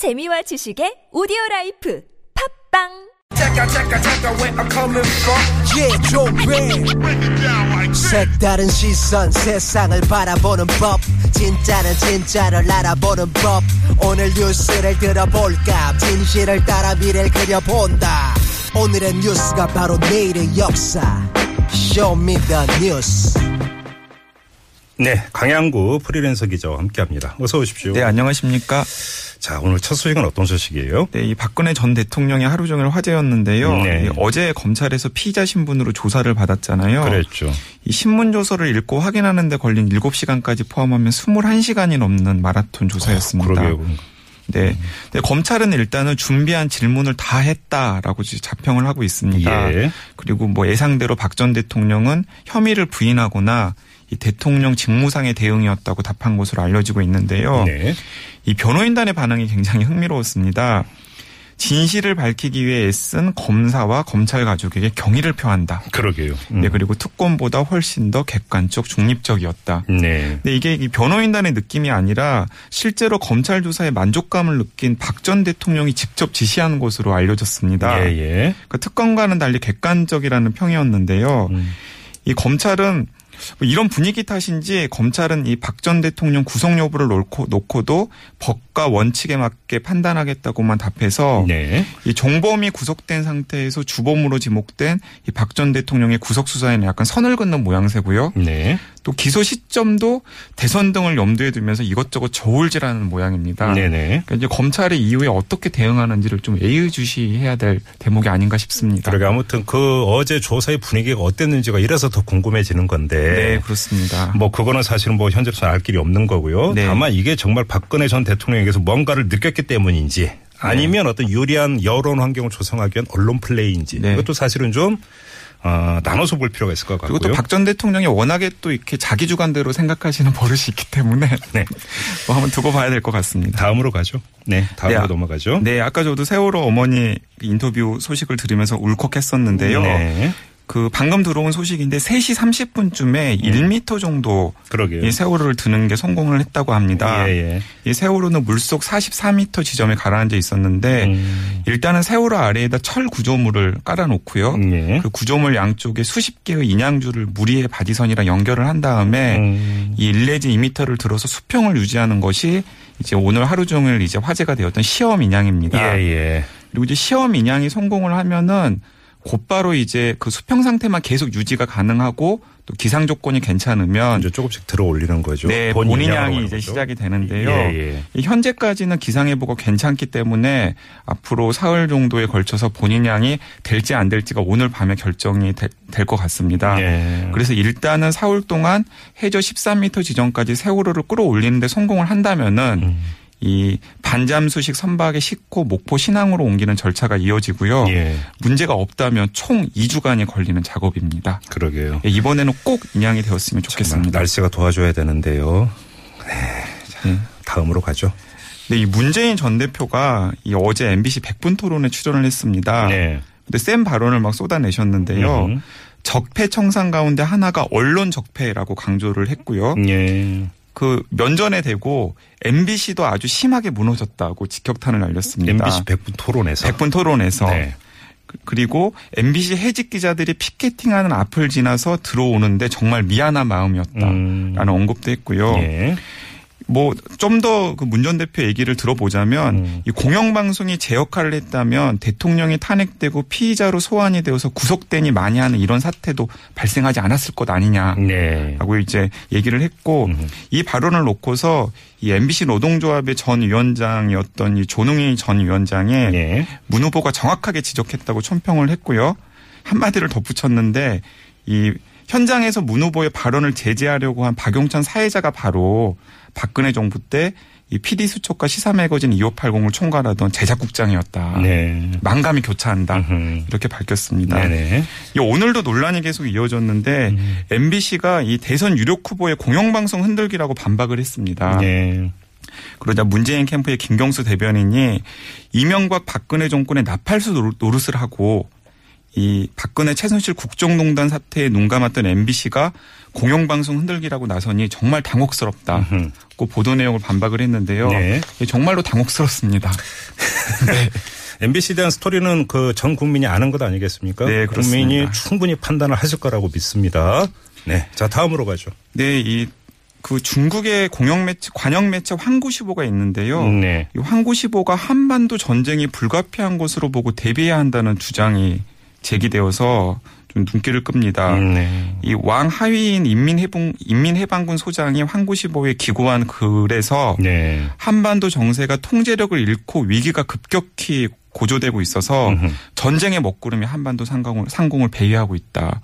재미와 지식의 오디오 life 팟빵! 색다른 시선 세상을 바라보는 법. 진짜는 진짜를 알아보는 법. 오늘 뉴스를 들어볼까? 진실을 따라 미래를 그려본다. 오늘의 뉴스가 바로 내일의 역사. Show me the 뉴스 네, 강양구 프리랜서 기자와 함께합니다. 어서 오십시오. 네, 안녕하십니까. 자, 오늘 첫 소식은 어떤 소식이에요? 네, 이 박근혜 전 대통령이 하루 종일 화제였는데요. 네. 이 어제 검찰에서 피의자 신분으로 조사를 받았잖아요. 그랬죠. 이 신문 조서를 읽고 확인하는데 걸린 7시간까지 포함하면 21시간이 넘는 마라톤 조사였습니다. 어, 그러게요. 네. 근데 검찰은 일단은 준비한 질문을 다 했다라고 자평을 하고 있습니다. 예. 그리고 뭐 예상대로 박 전 대통령은 혐의를 부인하거나 이 대통령 직무상의 대응이었다고 답한 것으로 알려지고 있는데요. 네. 이 변호인단의 반응이 굉장히 흥미로웠습니다. 진실을 밝히기 위해 애쓴 검사와 검찰 가족에게 경의를 표한다. 그러게요. 음. 네, 그리고 특검보다 훨씬 더 객관적, 중립적이었다. 네. 근데 이게 이 변호인단의 느낌이 아니라 실제로 검찰 조사에 만족감을 느낀 박 전 대통령이 직접 지시한 것으로 알려졌습니다. 예, 예. 그러니까 특검과는 달리 객관적이라는 평이었는데요. 음. 이 검찰은 뭐 이런 분위기 탓인지 검찰은 이 박 전 대통령 구속 여부를 놓고, 놓고도 법과 원칙에 맞게 판단하겠다고만 답해서 네. 이 종범이 구속된 상태에서 주범으로 지목된 이 박 전 대통령의 구속 수사에는 약간 선을 긋는 모양새고요. 네. 또 기소 시점도 대선 등을 염두에 두면서 이것저것 저울질하는 모양입니다. 네네. 그러니까 이제 검찰이 이후에 어떻게 대응하는지를 좀 예의주시해야 될 대목이 아닌가 싶습니다. 그러게 아무튼 그 어제 조사의 분위기가 어땠는지가 이래서 더 궁금해지는 건데. 네, 그렇습니다. 뭐 그거는 사실은 뭐 현재로서 알 길이 없는 거고요. 네. 다만 이게 정말 박근혜 전 대통령에게서 뭔가를 느꼈기 때문인지 아니면 어떤 유리한 여론 환경을 조성하기 위한 언론 플레이인지 네. 이것도 사실은 좀 어, 나눠서 볼 필요가 있을 것 같고요. 그리고 또 박 전 대통령이 워낙에 또 이렇게 자기 주관대로 생각하시는 버릇이 있기 때문에 네. 뭐 한번 두고 봐야 될 것 같습니다. 다음으로 가죠. 네, 다음으로 네, 아- 넘어가죠. 네, 아까 저도 세월호 어머니 인터뷰 소식을 들으면서 울컥했었는데요. 네. 그 방금 들어온 소식인데 3시 30분쯤에 1m 정도 그러게요. 이 세월호를 드는 게 성공을 했다고 합니다. 예, 예. 이 세월호는 물속 44m 지점에 가라앉아 있었는데 음. 일단은 세월호 아래에다 철 구조물을 깔아놓고요. 예. 그 구조물 양쪽에 수십 개의 인양줄을 무리의 바지선이랑 연결을 한 다음에 음. 이1 내지 2m를 들어서 수평을 유지하는 것이 이제 오늘 하루 종일 이제 화제가 되었던 시험 인양입니다. 예, 예. 그리고 이제 시험 인양이 성공을 하면은 곧바로 이제 그 수평 상태만 계속 유지가 가능하고 또 기상 조건이 괜찮으면 이제 조금씩 들어 올리는 거죠. 네, 본 본인 양이 이제 거죠. 시작이 되는데요. 예, 예. 이 현재까지는 기상 예보가 괜찮기 때문에 앞으로 사흘 정도에 걸쳐서 본인 양이 될지 안 될지가 오늘 밤에 결정이 될 것 같습니다. 예. 그래서 일단은 사흘 동안 해저 13m 지점까지 세월호를 끌어올리는데 성공을 한다면은 음. 이 반잠수식 선박의 식호 목포 신항으로 옮기는 절차가 이어지고요. 예. 문제가 없다면 총 2주간이 걸리는 작업입니다. 그러게요. 예, 이번에는 꼭 인양이 되었으면 좋겠습니다. 날씨가 도와줘야 되는데요. 네. 다음으로 가죠. 네, 이 문재인 전 대표가 이 어제 MBC 100분 토론에 출연을 했습니다. 네. 근데 센 발언을 막 쏟아내셨는데요. 음. 적폐 청산 가운데 하나가 언론 적폐라고 강조를 했고요. 예. 그 면전에 대고 MBC도 아주 심하게 무너졌다고 직격탄을 날렸습니다. MBC 100분 토론에서. 100분 토론에서 네. 그- 그리고 MBC 해직 기자들이 피켓팅하는 앞을 지나서 들어오는데 정말 미안한 마음이었다라는 음. 언급도 했고요. 예. 뭐 좀 더 그 문전 대표 얘기를 들어보자면 음. 이 공영방송이 제 역할을 했다면 대통령이 탄핵되고 피의자로 소환이 되어서 구속되니 많이 하는 이런 사태도 발생하지 않았을 것 아니냐라고 네. 이제 얘기를 했고 음. 이 발언을 놓고서 이 MBC 노동조합의 전 위원장이었던 이 조능희 전 위원장이 예. 문 후보가 정확하게 지적했다고 총평을 했고요. 한마디를 덧붙였는데 이 현장에서 문 후보의 발언을 제재하려고 한 박용천 사회자가 바로 박근혜 정부 때 이 PD 수첩과 시사 매거진 2580을 총괄하던 제작국장이었다. 네. 망감이 교차한다. 음흠. 이렇게 밝혔습니다. 네네. 이 오늘도 논란이 계속 이어졌는데 음. MBC가 이 대선 유력 후보의 공영방송 흔들기라고 반박을 했습니다. 네. 그러자 문재인 캠프의 김경수 대변인이 이명박 박근혜 정권의 나팔수 노릇- 노릇을 하고 이 박근혜 최순실 국정농단 사태에 눈 감았던 MBC가 공영방송 흔들기라고 나서니 정말 당혹스럽다고 보도 내용을 반박을 했는데요. 네. 정말로 당혹스럽습니다. MBC에 대한 스토리는 그 전 국민이 아는 것 아니겠습니까? 네, 그렇습니다. 국민이 충분히 판단을 하실 거라고 믿습니다. 네. 자, 다음으로 가죠. 네, 이 그 중국의 공영 매체 관영 매체 황구시보가 있는데요. 네. 이 황구시보가 한반도 전쟁이 불가피한 것으로 보고 대비해야 한다는 주장이 제기되어서 좀 눈길을 끕니다. 네. 이 왕 하위인 인민해방, 인민해방군 소장이 황구시보에 기고한 글에서 네. 한반도 정세가 통제력을 잃고 위기가 급격히 고조되고 있어서 음흠. 전쟁의 먹구름이 한반도 상공을, 상공을 배회하고 있다.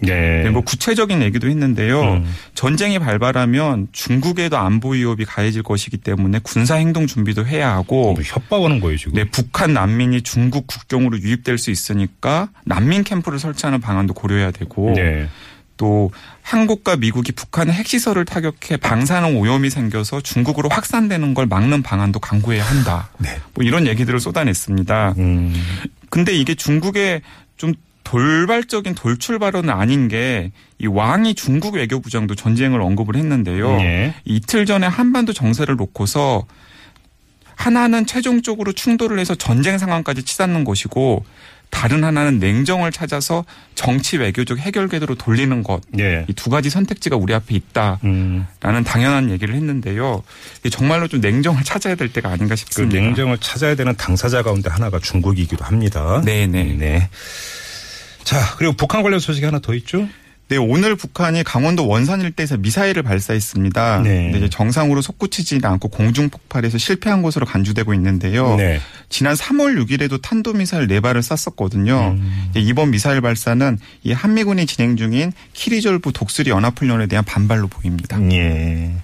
네. 네, 뭐 구체적인 얘기도 했는데요. 음. 전쟁이 발발하면 중국에도 안보 위협이 가해질 것이기 때문에 군사 행동 준비도 해야 하고 뭐 협박하는 거예요, 지금. 네, 북한 난민이 중국 국경으로 유입될 수 있으니까 난민 캠프를 설치하는 방안도 고려해야 되고 네. 또 한국과 미국이 북한의 핵시설을 타격해 방사능 오염이 생겨서 중국으로 확산되는 걸 막는 방안도 강구해야 한다. 네. 뭐 이런 얘기들을 쏟아냈습니다. 음. 근데 이게 중국의 좀 돌발적인 돌출 발언은 아닌 게 이 왕이 중국 외교부장도 전쟁을 언급을 했는데요. 예. 이틀 전에 한반도 정세를 놓고서 하나는 최종적으로 충돌을 해서 전쟁 상황까지 치닫는 것이고 다른 하나는 냉정을 찾아서 정치 외교적 해결 궤도로 돌리는 것. 네. 이두 가지 선택지가 우리 앞에 있다라는 음. 당연한 얘기를 했는데요. 정말로 좀 냉정을 찾아야 될 때가 아닌가 그 싶습니다. 냉정을 찾아야 되는 당사자 가운데 하나가 중국이기도 합니다. 네네. 네. 자, 그리고 북한 관련 소식이 하나 더 있죠? 네, 오늘 북한이 강원도 원산 일대에서 미사일을 발사했습니다. 네. 이제 정상으로 솟구치지 않고 공중 폭발해서 실패한 것으로 간주되고 있는데요. 네. 지난 3월 6일에도 탄도 미사일 4발을 쐈었거든요. 음. 이번 미사일 발사는 이 한미군이 진행 중인 키리졸브 독수리 연합훈련에 대한 반발로 보입니다. 예.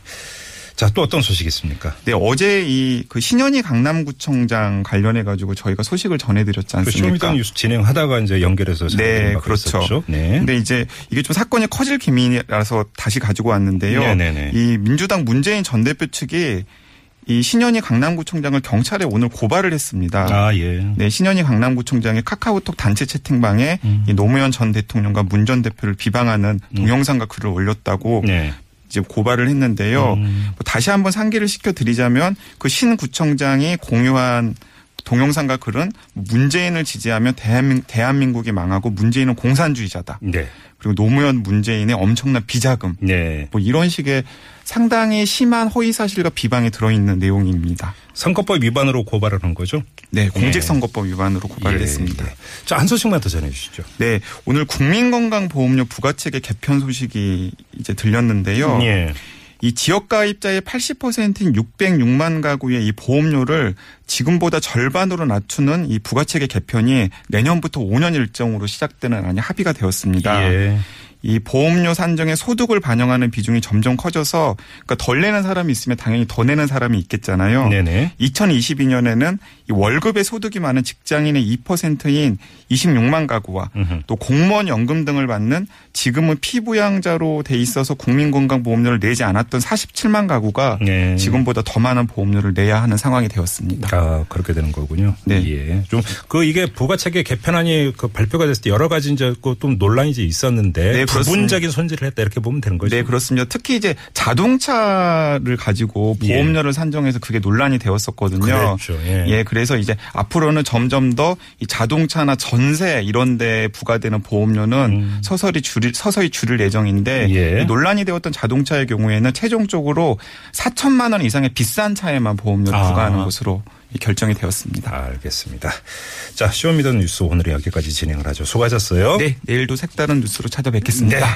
자, 또 어떤 소식이 있습니까? 네, 어제 이 그 신연희 강남구청장 관련해 가지고 저희가 소식을 전해드렸지 그 않습니까? Show me the 뉴스 진행하다가 이제 연결해서 네, 그렇죠. 했었죠. 네. 근데 이제 이게 좀 사건이 커질 기미라서 다시 가지고 왔는데요. 네네네. 이 민주당 문재인 전 대표 측이 이 신현희 강남구청장을 경찰에 오늘 고발을 했습니다. 아, 예. 네, 신현희 강남구청장이 카카오톡 단체 채팅방에 음. 이 노무현 전 대통령과 문 전 대표를 비방하는 동영상과 글을 올렸다고 네. 이제 고발을 했는데요. 음. 뭐 다시 한번 상기를 시켜드리자면 그 신 구청장이 공유한 동영상과 글은 문재인을 지지하면 대한민, 대한민 국이 망하고 문재인은 공산주의자다. 네. 그리고 노무현 문재인의 엄청난 비자금 네. 뭐 이런 식의 상당히 심한 허위 사실과 비방이 들어있는 내용입니다. 선거법 위반으로 고발을 한 거죠? 네, 공직선거법 위반으로 고발을 예, 했습니다. 예. 자, 한 소식만 더 전해 주시죠. 네, 오늘 국민건강보험료 부가체계 개편 소식이 이제 들렸는데요. 예. 이 지역 가입자의 80%인 606만 가구의 이 보험료를 지금보다 절반으로 낮추는 이 부가체계 개편이 내년부터 5년 일정으로 시작되는 안이 합의가 되었습니다. 예. 이 보험료 산정에 소득을 반영하는 비중이 점점 커져서 그러니까 덜 내는 사람이 있으면 당연히 더 내는 사람이 있겠잖아요. 네네. 2022년에는 이 월급의 소득이 많은 직장인의 2%인 26만 가구와 음흠. 또 공무원 연금 등을 받는 지금은 피부양자로 돼 있어서 국민건강보험료를 내지 않았던 47만 가구가 네. 지금보다 더 많은 보험료를 내야 하는 상황이 되었습니다. 아, 그렇게 되는 거군요. 네. 예. 좀, 그 이게 부가체계 개편안이 그 발표가 됐을 때 여러 가지 이제 그좀 논란이 있었는데 네. 부분적인 손질을 했다 이렇게 보면 되는 거죠. 네, 그렇습니다. 특히 이제 자동차를 가지고 예. 보험료를 산정해서 그게 논란이 되었었거든요. 그랬죠. 예. 그래서 이제 앞으로는 점점 더이 자동차나 전세 이런 데 부과되는 보험료는 서서히 줄일 서서히 줄일 예정인데 음. 예. 이 논란이 되었던 자동차의 경우에는 최종적으로 4천만 원 이상의 비싼 차에만 보험료를 아. 부과하는 것으로 이 결정이 되었습니다. 알겠습니다. 자, Show me the 뉴스 오늘 여기까지 진행을 하죠. 수고하셨어요. 네, 내일도 색다른 뉴스로 찾아뵙겠습니다. 네.